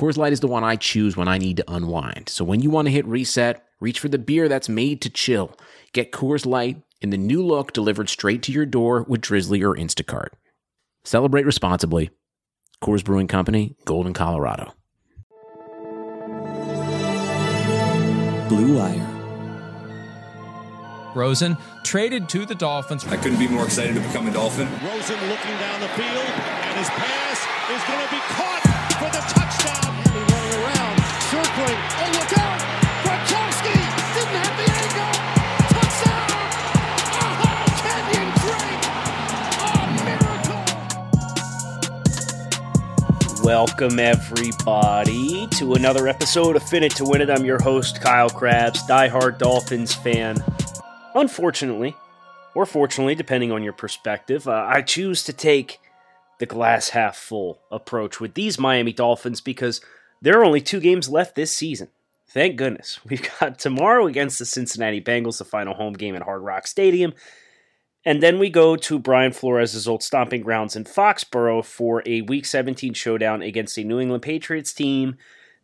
Coors Light is the one I choose when I need to unwind. So when you want to hit reset, reach for the beer that's made to chill. Get Coors Light in the new look delivered straight to your door with Drizzly or Instacart. Celebrate responsibly. Coors Brewing Company, Golden, Colorado. Blue Wire. Rosen traded to the Dolphins. I couldn't be more excited to become a Dolphin. Rosen looking down the field, and his pass Welcome, everybody, to another episode of Fin It to Win It. I'm your host, Kyle Crabbs, diehard Dolphins fan. Unfortunately, or fortunately, depending on your perspective, uh, I choose to take the glass half full approach with these Miami Dolphins because there are only two games left this season. Thank goodness. We've got tomorrow against the Cincinnati Bengals, the final home game at Hard Rock Stadium. And then we go to Brian Flores' old stomping grounds in Foxborough for a Week 17 showdown against a New England Patriots team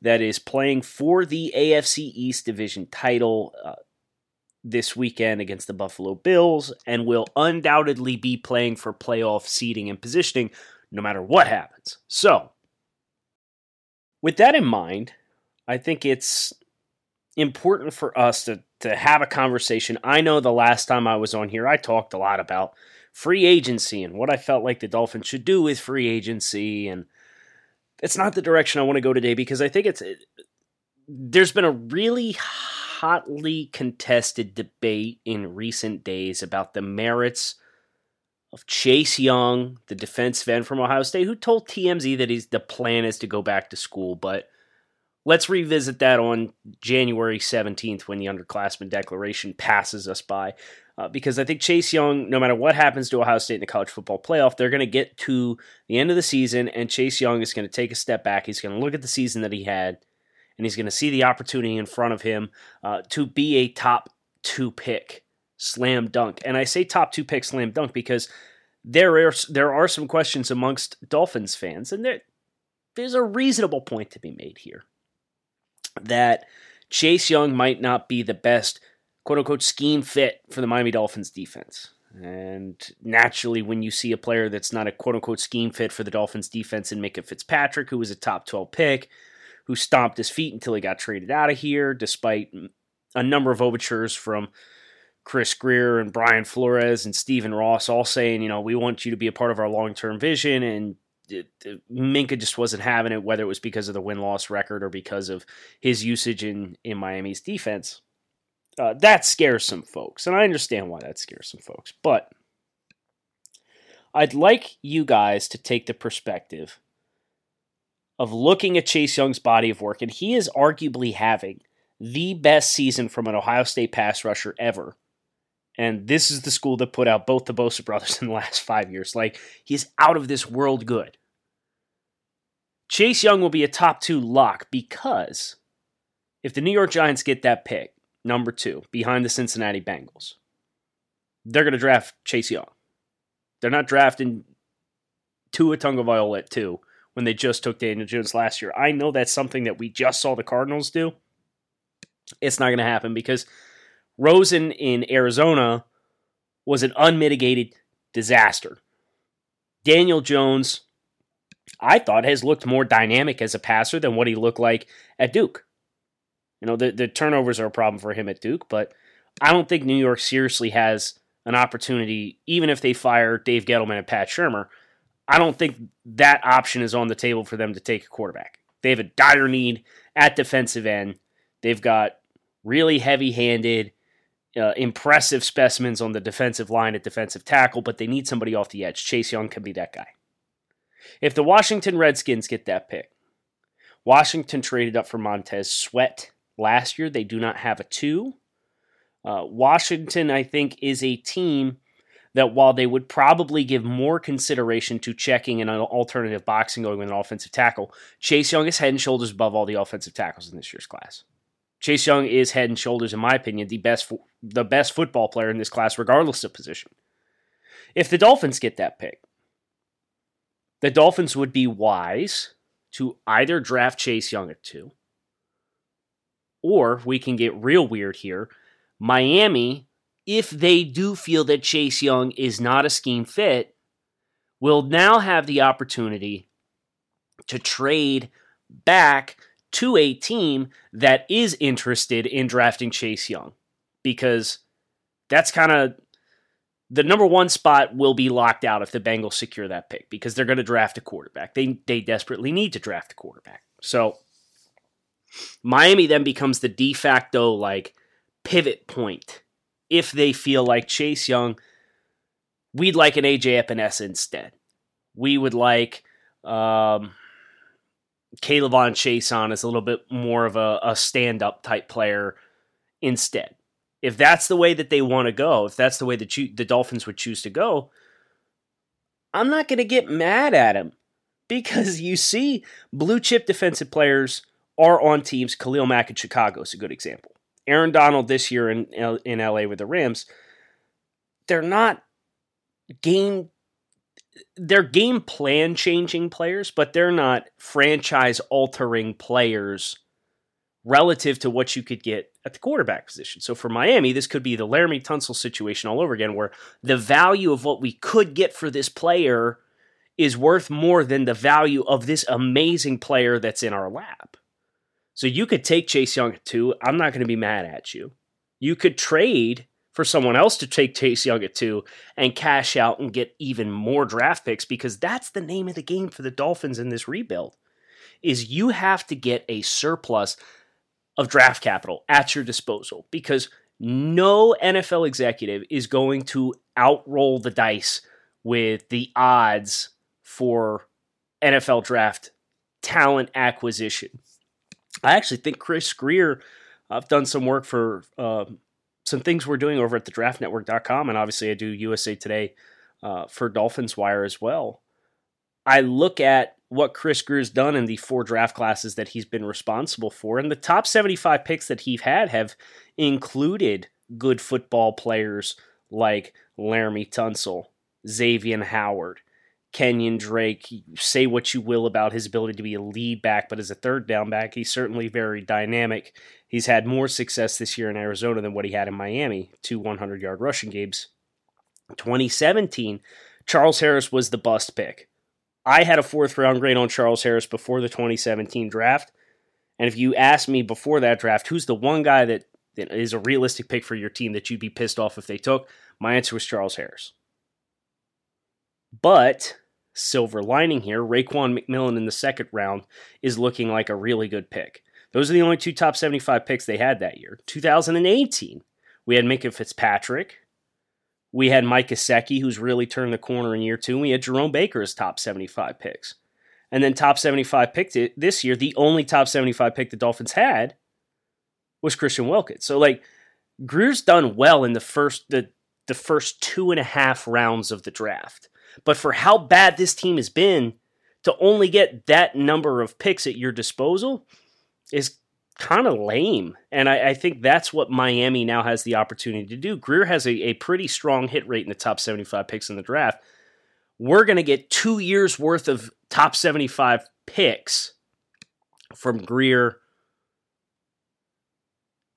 that is playing for the AFC East Division title uh, this weekend against the Buffalo Bills and will undoubtedly be playing for playoff seeding and positioning no matter what happens. So, with that in mind, I think it's important for us to to have a conversation. I know the last time I was on here, I talked a lot about free agency and what I felt like the Dolphins should do with free agency, and it's not the direction I want to go today because I think it's it, there's been a really hotly contested debate in recent days about the merits of Chase Young, the defensive end from Ohio State, who told TMZ that he's the plan is to go back to school, but let's revisit that on January 17th when the underclassmen declaration passes us by. Uh, because I think Chase Young, no matter what happens to Ohio State in the college football playoff, they're going to get to the end of the season, and Chase Young is going to take a step back. He's going to look at the season that he had, and he's going to see the opportunity in front of him uh, to be a top two pick, slam dunk. And I say top two pick, slam dunk because there are there are some questions amongst Dolphins fans, and there there's a reasonable point to be made here that Chase Young might not be the best quote unquote scheme fit for the Miami Dolphins defense. And naturally, when you see a player that's not a quote unquote scheme fit for the Dolphins defense in Minkah Fitzpatrick, who was a top 12 pick, who stomped his feet until he got traded out of here, despite a number of overtures from Chris Grier and Brian Flores and Stephen Ross all saying, you know, we want you to be a part of our long term vision. And it, it, Minkah just wasn't having it, whether it was because of the win loss record or because of his usage in, in Miami's defense. Uh, that scares some folks, and I understand why that scares some folks. But I'd like you guys to take the perspective of looking at Chase Young's body of work, and he is arguably having the best season from an Ohio State pass rusher ever. And this is the school that put out both the Bosa brothers in the last five years. Like, he's out of this world good. Chase Young will be a top two lock because if the New York Giants get that pick, number two, behind the Cincinnati Bengals, they're going to draft Chase Young. They're not drafting Tua Tagovailoa at two when they just took Daniel Jones last year. I know that's something that we just saw the Cardinals do. It's not going to happen because Rosen in Arizona was an unmitigated disaster. Daniel Jones, I thought, has looked more dynamic as a passer than what he looked like at Duke. You know, the, the turnovers are a problem for him at Duke, but I don't think New York seriously has an opportunity, even if they fire Dave Gettleman and Pat Shurmur. I don't think that option is on the table for them to take a quarterback. They have a dire need at defensive end. They've got really heavy handed, uh, impressive specimens on the defensive line at defensive tackle, but they need somebody off the edge. Chase Young can be that guy. If the Washington Redskins get that pick, Washington traded up for Montez Sweat last year. They do not have a two. Uh, Washington, I think, is a team that while they would probably give more consideration to checking an alternative boxing going with an offensive tackle, Chase Young is head and shoulders above all the offensive tackles in this year's class. Chase Young is head and shoulders, in my opinion, the best the best football player in this class, regardless of position. If the Dolphins get that pick, the Dolphins would be wise to either draft Chase Young at two, or we can get real weird here. Miami, if they do feel that Chase Young is not a scheme fit, will now have the opportunity to trade back to a team that is interested in drafting Chase Young because that's kind of the number one spot will be locked out if the Bengals secure that pick because they're going to draft a quarterback. They they desperately need to draft a quarterback. So Miami then becomes the de facto like pivot point if they feel like Chase Young. We'd like an AJ Epenesa instead. We would like um, K'Lavon Chaisson is a little bit more of a, a stand up type player instead. If that's the way that they want to go, if that's the way that the Dolphins would choose to go, I'm not going to get mad at him because you see blue chip defensive players are on teams. Khalil Mack in Chicago is a good example. Aaron Donald this year in in LA with the Rams, they're not game they're game plan changing players, but they're not franchise altering players relative to what you could get at the quarterback position. So for Miami, this could be the Laremy Tunsil situation all over again, where the value of what we could get for this player is worth more than the value of this amazing player that's in our lap. So you could take Chase Young too. I'm not going to be mad at you. You could trade for someone else to take Chase Young at two and cash out and get even more draft picks because that's the name of the game for the Dolphins in this rebuild is you have to get a surplus of draft capital at your disposal because no NFL executive is going to outroll the dice with the odds for NFL draft talent acquisition. I actually think Chris Grier, I've done some work for uh, some things we're doing over at the draftnetwork.com. And obviously, I do USA Today uh, for Dolphins Wire as well. I look at what Chris Grier's done in the four draft classes that he's been responsible for. And the top 75 picks that he's had have included good football players like Laremy Tunsil, Xavier Howard, Kenyon Drake. Say what you will about his ability to be a lead back, but as a third down back, he's certainly very dynamic. He's had more success this year in Arizona than what he had in Miami, two 100 yard rushing games. 2017, Charles Harris was the bust pick. I had a fourth round grade on Charles Harris before the 2017 draft. And if you asked me before that draft, who's the one guy that, is a realistic pick for your team that you'd be pissed off if they took, my answer was Charles Harris. But silver lining here, Raekwon McMillan in the second round is looking like a really good pick. Those are the only two top 75 picks they had that year. 2018, we had Minkah Fitzpatrick. We had Mike Gesicki, who's really turned the corner in year two. And we had Jerome Baker as top 75 picks. And then top 75 picked it this year. The only top 75 pick the Dolphins had was Christian Wilkins. So like Grier's done well in the first the the first two and a half rounds of the draft. But for how bad this team has been, to only get that number of picks at your disposal is kind of lame. And I, I, think that's what Miami now has the opportunity to do. Grier has a, a pretty strong hit rate in the top 75 picks in the draft. We're going to get two years worth of top 75 picks from Grier.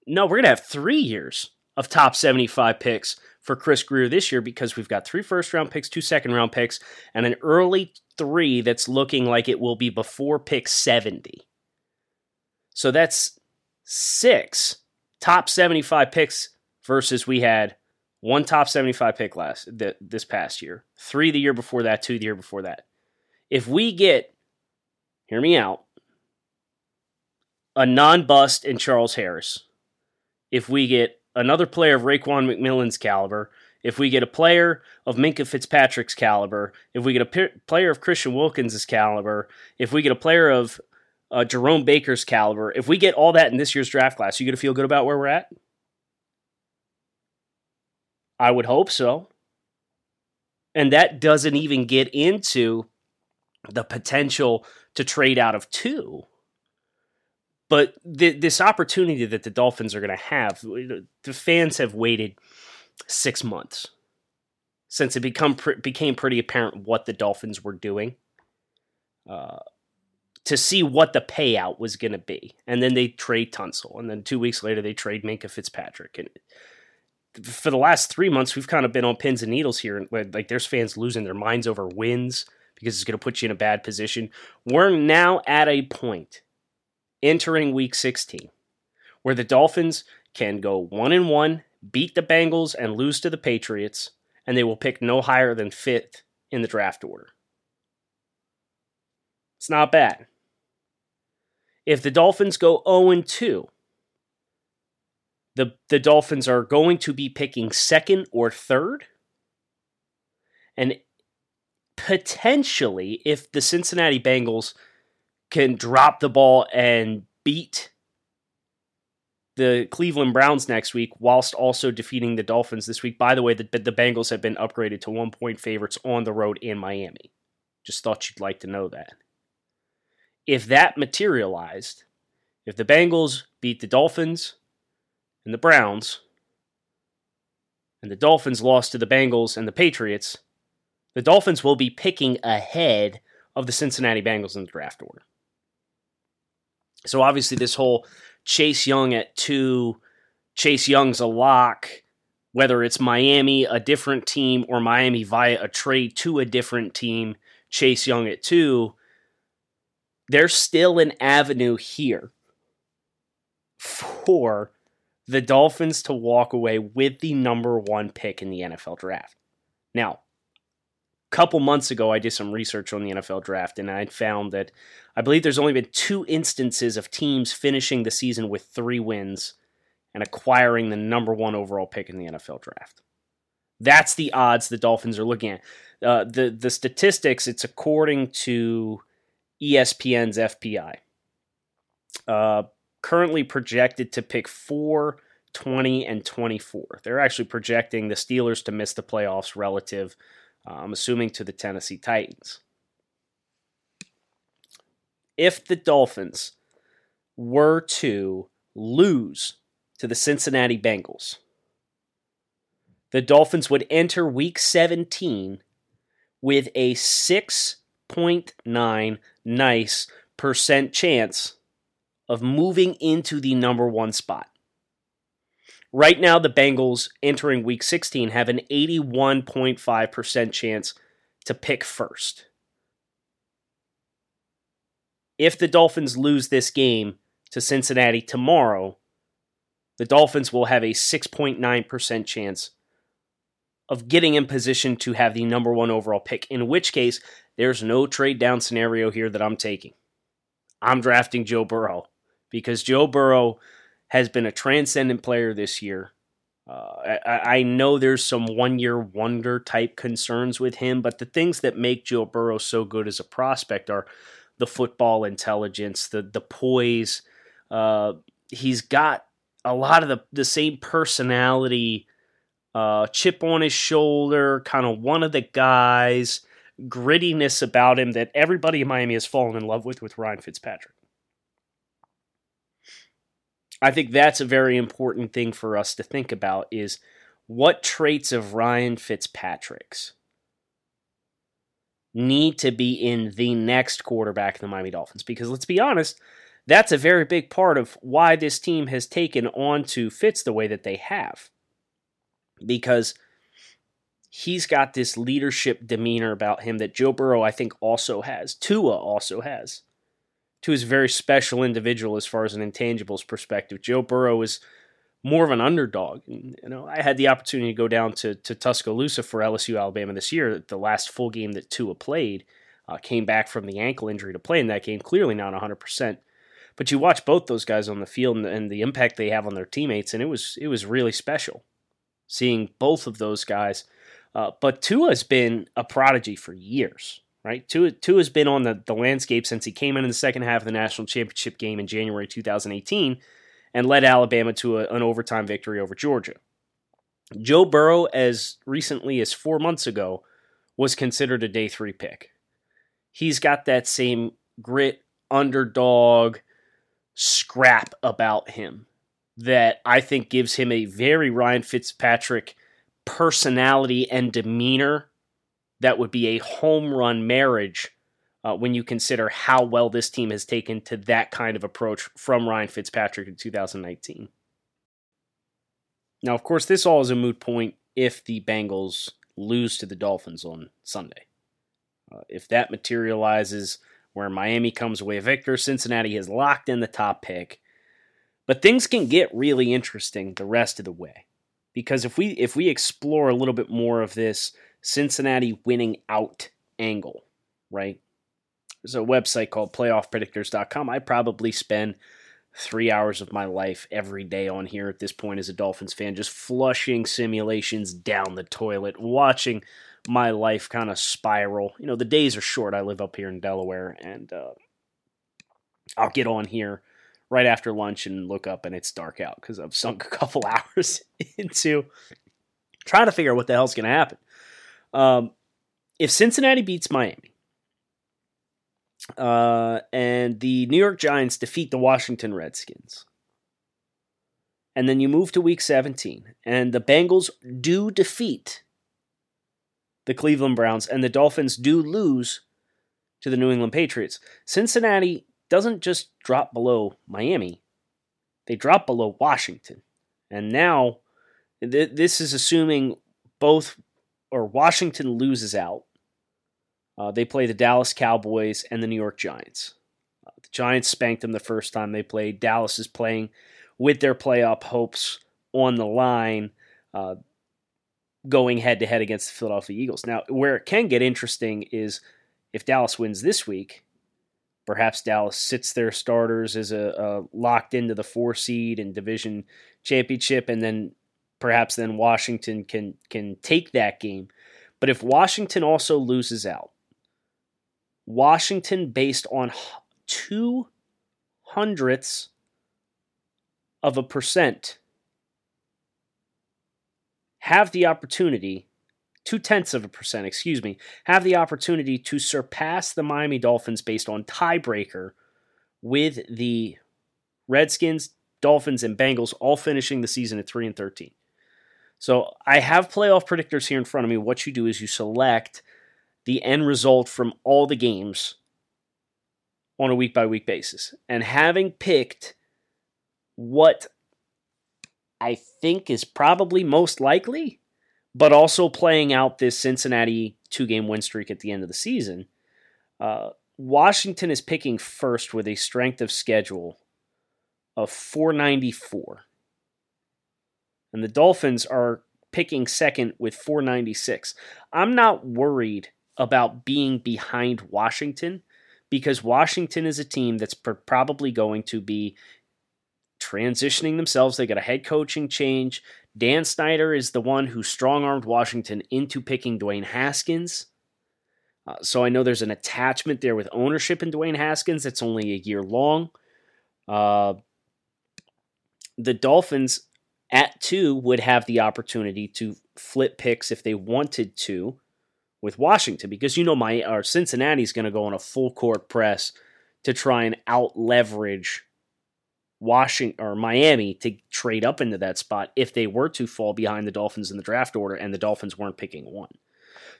No, we're going to have three years of top 75 picks for Chris Grier this year because we've got three first round picks, two second round picks, and an early three that's looking like it will be before pick 70. So that's six top 75 picks versus we had one top 75 pick last th- this past year, three the year before that, two the year before that. If we get, hear me out, a non bust in Charles Harris, if we get another player of Raekwon McMillan's caliber, if we get a player of Minkah Fitzpatrick's caliber, if we get a p- player of Christian Wilkins' caliber, if we get a player of uh, Jerome Baker's caliber, if we get all that in this year's draft class, you going to feel good about where we're at? I would hope so. And that doesn't even get into the potential to trade out of two. But th- this opportunity that the Dolphins are going to have, the fans have waited six months since it become pr- became pretty apparent what the Dolphins were doing. Uh, to see what the payout was going to be. And then they trade Tunsil. And then two weeks later, they trade Minkah Fitzpatrick. And for the last three months, we've kind of been on pins and needles here. Like there's fans losing their minds over wins because it's going to put you in a bad position. We're now at a point entering week 16 where the Dolphins can go one and one, beat the Bengals, and lose to the Patriots, and they will pick no higher than fifth in the draft order. It's not bad. If the Dolphins go 0 and 2, the, the Dolphins are going to be picking second or third. And potentially, if the Cincinnati Bengals can drop the ball and beat the Cleveland Browns next week, whilst also defeating the Dolphins this week. By the way, the, the Bengals have been upgraded to one point favorites on the road in Miami. Just thought you'd like to know that. If that materialized, if the Bengals beat the Dolphins and the Browns, and the Dolphins lost to the Bengals and the Patriots, the Dolphins will be picking ahead of the Cincinnati Bengals in the draft order. So obviously, this whole Chase Young at two, Chase Young's a lock, whether it's Miami, a different team, or Miami via a trade to a different team, Chase Young at two, there's still an avenue here for the Dolphins to walk away with the number one pick in the NFL draft. Now, couple months ago, I did some research on the NFL draft and I found that I believe there's only been two instances of teams finishing the season with three wins and acquiring the number one overall pick in the NFL draft. That's the odds the Dolphins are looking at. Uh, the the statistics, it's according to ESPN's FPI. Uh, currently projected to pick 4, 20, and 24. They're actually projecting the Steelers to miss the playoffs relative, uh, I'm assuming, to the Tennessee Titans. If the Dolphins were to lose to the Cincinnati Bengals, the Dolphins would enter week 17 with a 6.9 nice percent chance of moving into the number one spot. Right now, the Bengals entering week 16 have an 81.5% chance to pick first. If the Dolphins lose this game to Cincinnati tomorrow, the Dolphins will have a 6.9% chance of getting in position to have the number one overall pick, in which case, there's no trade down scenario here that I'm taking. I'm drafting Joe Burrow because Joe Burrow has been a transcendent player this year. Uh, I, I, know there's some one year wonder type concerns with him, but the things that make Joe Burrow so good as a prospect are the football intelligence, the the poise. Uh, he's got a lot of the, the same personality, uh, chip on his shoulder, kind of one of the guys, grittiness about him that everybody in Miami has fallen in love with with Ryan Fitzpatrick. I think that's a very important thing for us to think about is what traits of Ryan Fitzpatrick's need to be in the next quarterback of the Miami Dolphins because let's be honest, that's a very big part of why this team has taken on to Fitz the way that they have. Because he's got this leadership demeanor about him that Joe Burrow I think also has. Tua also has. Tua his very special individual as far as an intangibles perspective. Joe Burrow is more of an underdog. And, you know, I had the opportunity to go down to, to Tuscaloosa for LSU Alabama this year. The last full game that Tua played uh, came back from the ankle injury to play in that game. Clearly not 100%. But you watch both those guys on the field and, and the impact they have on their teammates, and it was it was really special seeing both of those guys. Uh, but Tua has been a prodigy for years. Right? Tua, Tua's been on the, the landscape since he came in in the second half of the national championship game in January 2018 and led Alabama to a, an overtime victory over Georgia. Joe Burrow, as recently as four months ago, was considered a day three pick. He's got that same grit, underdog, scrap about him that I think gives him a very Ryan Fitzpatrick personality and demeanor that would be a home run marriage uh, when you consider how well this team has taken to that kind of approach from Ryan Fitzpatrick in 2019. Now, of course, this all is a moot point if the Bengals lose to the Dolphins on Sunday. Uh, if that materializes where Miami comes away victor, Cincinnati has locked in the top pick. But things can get really interesting the rest of the way. Because if we if we explore a little bit more of this Cincinnati winning out angle, right? There's a website called playoffpredictors.com. I probably spend three hours of my life every day on here at this point as a Dolphins fan, just flushing simulations down the toilet, watching my life kind of spiral. You know, the days are short. I live up here in Delaware, and uh, I'll get on here right after lunch and look up, and it's dark out because I've sunk a couple hours into trying to figure out what the hell's going to happen. Um, if Cincinnati beats Miami, uh, and the New York Giants defeat the Washington Redskins, and then you move to Week 17, and the Bengals do defeat the Cleveland Browns, and the Dolphins do lose to the New England Patriots. Cincinnati doesn't just drop below Miami, they drop below Washington. And now, th- this is assuming both or Washington loses out. Uh, they play the Dallas Cowboys and the New York Giants. Uh, the Giants spanked them the first time they played. Dallas is playing with their playoff hopes on the line, uh, going head to head against the Philadelphia Eagles. Now, where it can get interesting is if Dallas wins this week, perhaps Dallas sits their starters as a, a locked into the four seed and division championship, and then perhaps then Washington can can take that game. But if Washington also loses out, Washington based on two hundredths of a percent have the opportunity two tenths of a percent, excuse me, have the opportunity to surpass the Miami Dolphins based on tiebreaker with the Redskins, Dolphins, and Bengals all finishing the season at 3 and 13. So I have playoff predictors here in front of me. What you do is you select the end result from all the games on a week by week basis. And having picked what I think is probably most likely, but also playing out this Cincinnati two game win streak at the end of the season, uh, Washington is picking first with a strength of schedule of 494 and the Dolphins are picking second with 496. I'm not worried about being behind Washington because Washington is a team that's pr- probably going to be transitioning themselves. They got a head coaching change. Dan Snyder is the one who strong armed Washington into picking Dwayne Haskins. Uh, so I know there's an attachment there with ownership in Dwayne Haskins that's only a year long. Uh, the Dolphins at two would have the opportunity to flip picks if they wanted to with Washington because you know my or Cincinnati's going to go on a full court press to try and out leverage Washington or Miami to trade up into that spot if they were to fall behind the Dolphins in the draft order and the Dolphins weren't picking one.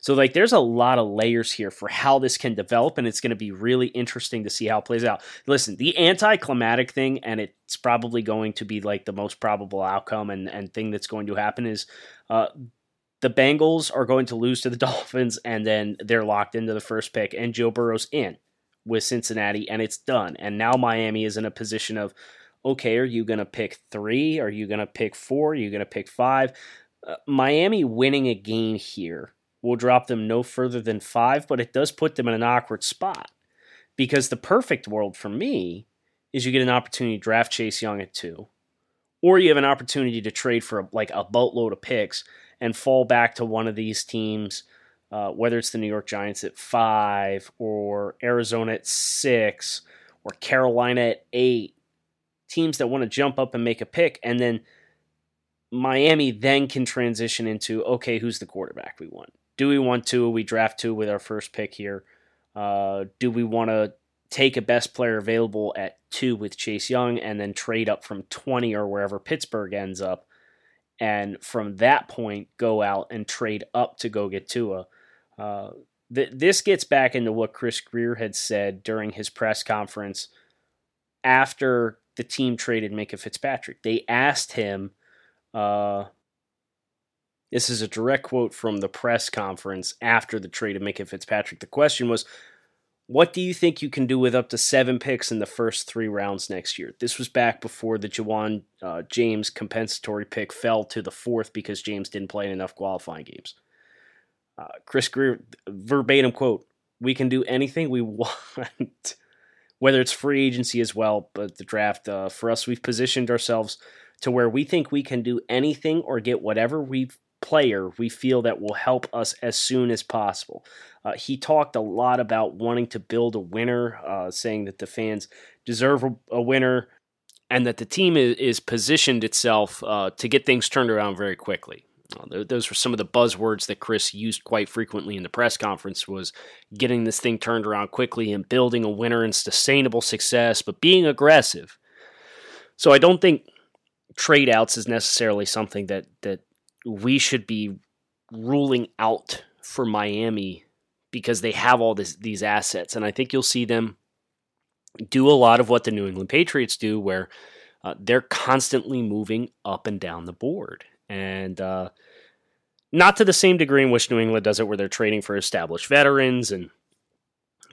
So like there's a lot of layers here for how this can develop and it's going to be really interesting to see how it plays out. Listen, the anticlimactic thing and it's probably going to be like the most probable outcome and and thing that's going to happen is uh the Bengals are going to lose to the Dolphins and then they're locked into the first pick and Joe Burrow's in with Cincinnati and it's done. And now Miami is in a position of okay, are you going to pick 3? Are you going to pick 4? Are you going to pick 5? Uh, Miami winning a game here will drop them no further than five, but it does put them in an awkward spot. Because the perfect world for me is you get an opportunity to draft Chase Young at two, or you have an opportunity to trade for like a boatload of picks and fall back to one of these teams uh, whether it's the New York Giants at five or Arizona at six or Carolina at eight, teams that want to jump up and make a pick, and then Miami then can transition into okay, who's the quarterback we want? Do we want to? We draft two with our first pick here. Uh, do we want to take a best player available at two with Chase Young and then trade up from 20 or wherever Pittsburgh ends up? And from that point, go out and trade up to go get Tua. Uh, th- this gets back into what Chris Grier had said during his press conference after the team traded Minkah Fitzpatrick. They asked him, uh, this is a direct quote from the press conference after the trade of Minkah Fitzpatrick. The question was, what do you think you can do with up to seven picks in the first three rounds next year? This was back before the Ja'Wuan uh, James compensatory pick fell to the fourth because James didn't play enough qualifying games. Uh, Chris Grier, verbatim quote, we can do anything we want, whether it's free agency as well, but the draft, uh, for us, we've positioned ourselves to where we think we can do anything or get whatever we player we feel that will help us as soon as possible. Uh, he talked a lot about wanting to build a winner, uh, saying that the fans deserve a, winner and that the team is, is positioned itself uh, to get things turned around very quickly. Uh, those were some of the buzzwords that Chris used quite frequently in the press conference was getting this thing turned around quickly and building a winner and sustainable success, but being aggressive. So I don't think trade outs is necessarily something that that we should be ruling out for Miami because they have all this, these assets. And I think you'll see them do a lot of what the New England Patriots do, where uh, they're constantly moving up and down the board. And uh, not to the same degree in which New England does it, where they're trading for established veterans and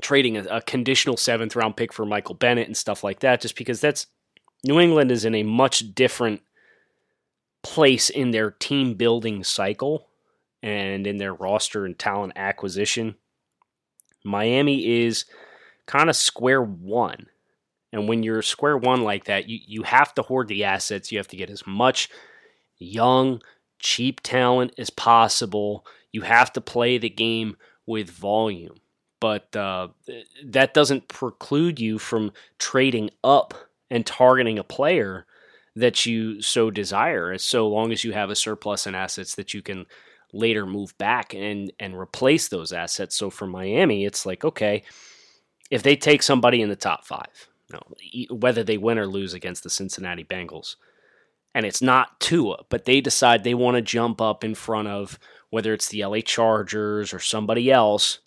trading a, a conditional seventh round pick for Michael Bennett and stuff like that, just because that's New England is in a much different place in their team building cycle and in their roster and talent acquisition. Miami is kind of square one. And when you're square one like that, you, you have to hoard the assets. You have to get as much young, cheap talent as possible. You have to play the game with volume. But uh, that doesn't preclude you from trading up and targeting a player that you so desire, so long as you have a surplus in assets that you can later move back and and replace those assets. So for Miami, it's like okay, if they take somebody in the top five, you know, whether they win or lose against the Cincinnati Bengals, and it's not Tua, but they decide they want to jump up in front of whether it's the LA Chargers or somebody else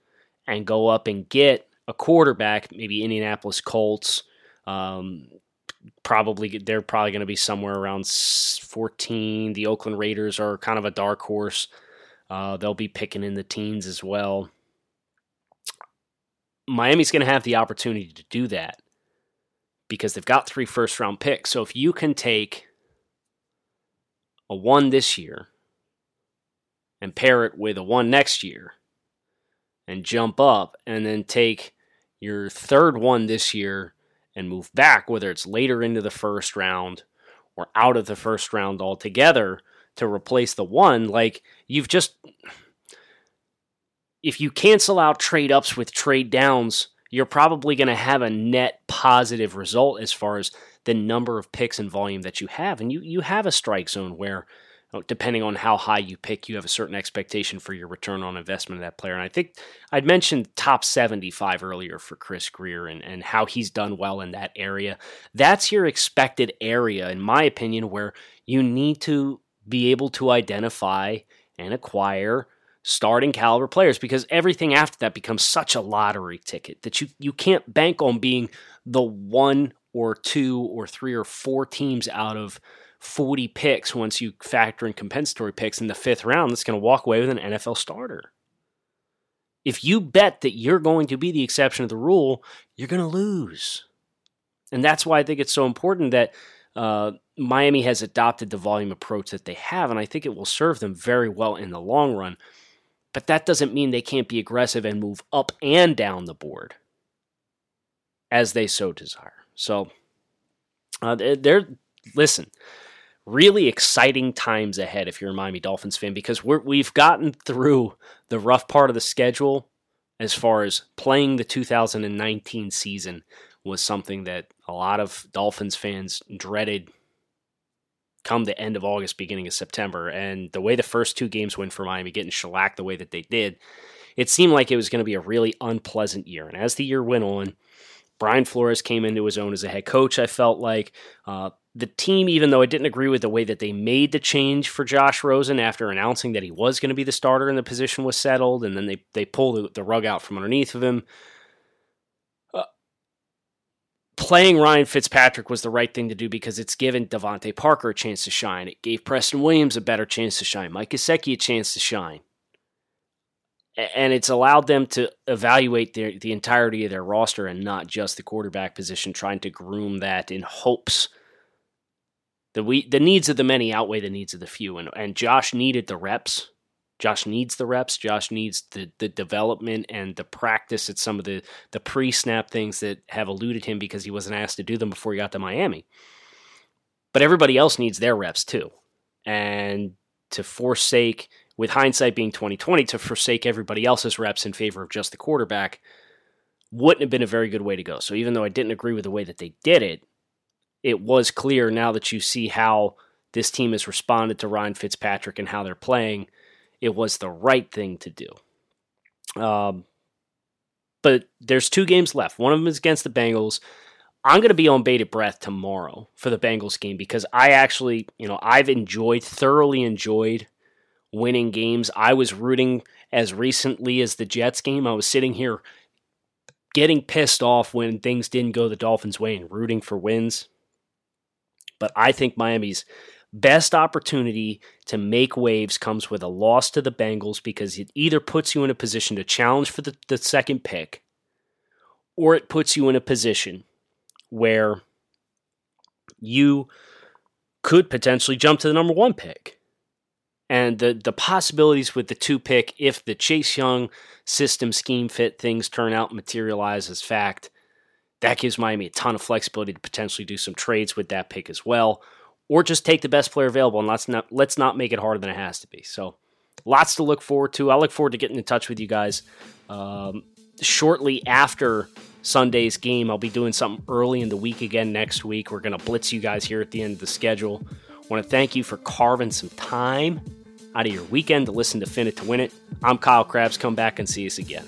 and go up and get a quarterback, maybe Indianapolis Colts, um, probably they're probably going to be somewhere around 14. The Oakland Raiders are kind of a dark horse. Uh, they'll be picking in the teens as well. Miami's going to have the opportunity to do that because they've got three first round picks. So if you can take a one this year and pair it with a one next year and jump up and then take your third one this year and move back, whether it's later into the first round or out of the first round altogether to replace the one, like you've just. If you cancel out trade ups with trade downs, you're probably going to have a net positive result as far as the number of picks and volume that you have. And you, you have a strike zone where depending on how high you pick, you have a certain expectation for your return on investment of that player. And I think I'd mentioned top 75 earlier for Chris Grier and, and how he's done well in that area. That's your expected area, in my opinion, where you need to be able to identify and acquire starting caliber players because everything after that becomes such a lottery ticket that you, you can't bank on being the one or two or three or four teams out of 40 picks once you factor in compensatory picks in the fifth round that's going to walk away with an NFL starter. If you bet that you're going to be the exception of the rule, you're going to lose. And that's why I think it's so important that uh, Miami has adopted the volume approach that they have, and I think it will serve them very well in the long run. But that doesn't mean they can't be aggressive and move up and down the board as they so desire. So uh, they're listen really exciting times ahead if you're a Miami Dolphins fan because we're, we've gotten through the rough part of the schedule as far as playing the 2019 season was something that a lot of Dolphins fans dreaded come the end of August, beginning of September. And the way the first two games went for Miami, getting shellacked the way that they did, it seemed like it was going to be a really unpleasant year. And as the year went on, Brian Flores came into his own as a head coach. I felt like uh, the team, even though I didn't agree with the way that they made the change for Josh Rosen after announcing that he was going to be the starter and the position was settled, and then they they pulled the, the rug out from underneath of him. Uh, playing Ryan Fitzpatrick was the right thing to do because it's given DeVante Parker a chance to shine. It gave Preston Williams a better chance to shine, Mike Gesicki a chance to shine and it's allowed them to evaluate their, the entirety of their roster and not just the quarterback position, trying to groom that in hopes that we the needs of the many outweigh the needs of the few. And and Josh needed the reps. Josh needs the reps. Josh needs the, the development and the practice at some of the, the pre snap things that have eluded him because he wasn't asked to do them before he got to Miami. But everybody else needs their reps too. And to forsake with hindsight being 2020 to forsake everybody else's reps in favor of just the quarterback wouldn't have been a very good way to go. So even though I didn't agree with the way that they did it, it was clear now that you see how this team has responded to Ryan Fitzpatrick and how they're playing, it was the right thing to do. Um, but there's two games left. One of them is against the Bengals. I'm going to be on bated breath tomorrow for the Bengals game because I actually, you know, I've enjoyed, thoroughly enjoyed winning games. I was rooting as recently as the Jets game. I was sitting here getting pissed off when things didn't go the Dolphins' way and rooting for wins. But I think Miami's best opportunity to make waves comes with a loss to the Bengals because it either puts you in a position to challenge for the, the second pick or it puts you in a position where you could potentially jump to the number one pick. And the the possibilities with the two pick if the Chase Young system scheme fit things turn out materialize as fact that gives Miami a ton of flexibility to potentially do some trades with that pick as well or just take the best player available and let's not let's not make it harder than it has to be so lots to look forward to I look forward to getting in touch with you guys um, shortly after Sunday's game I'll be doing something early in the week again next week we're going to blitz you guys here at the end of the schedule want to thank you for carving some time out of your weekend to listen to Fin It to Win It. I'm Kyle Crabbs. Come back and see us again.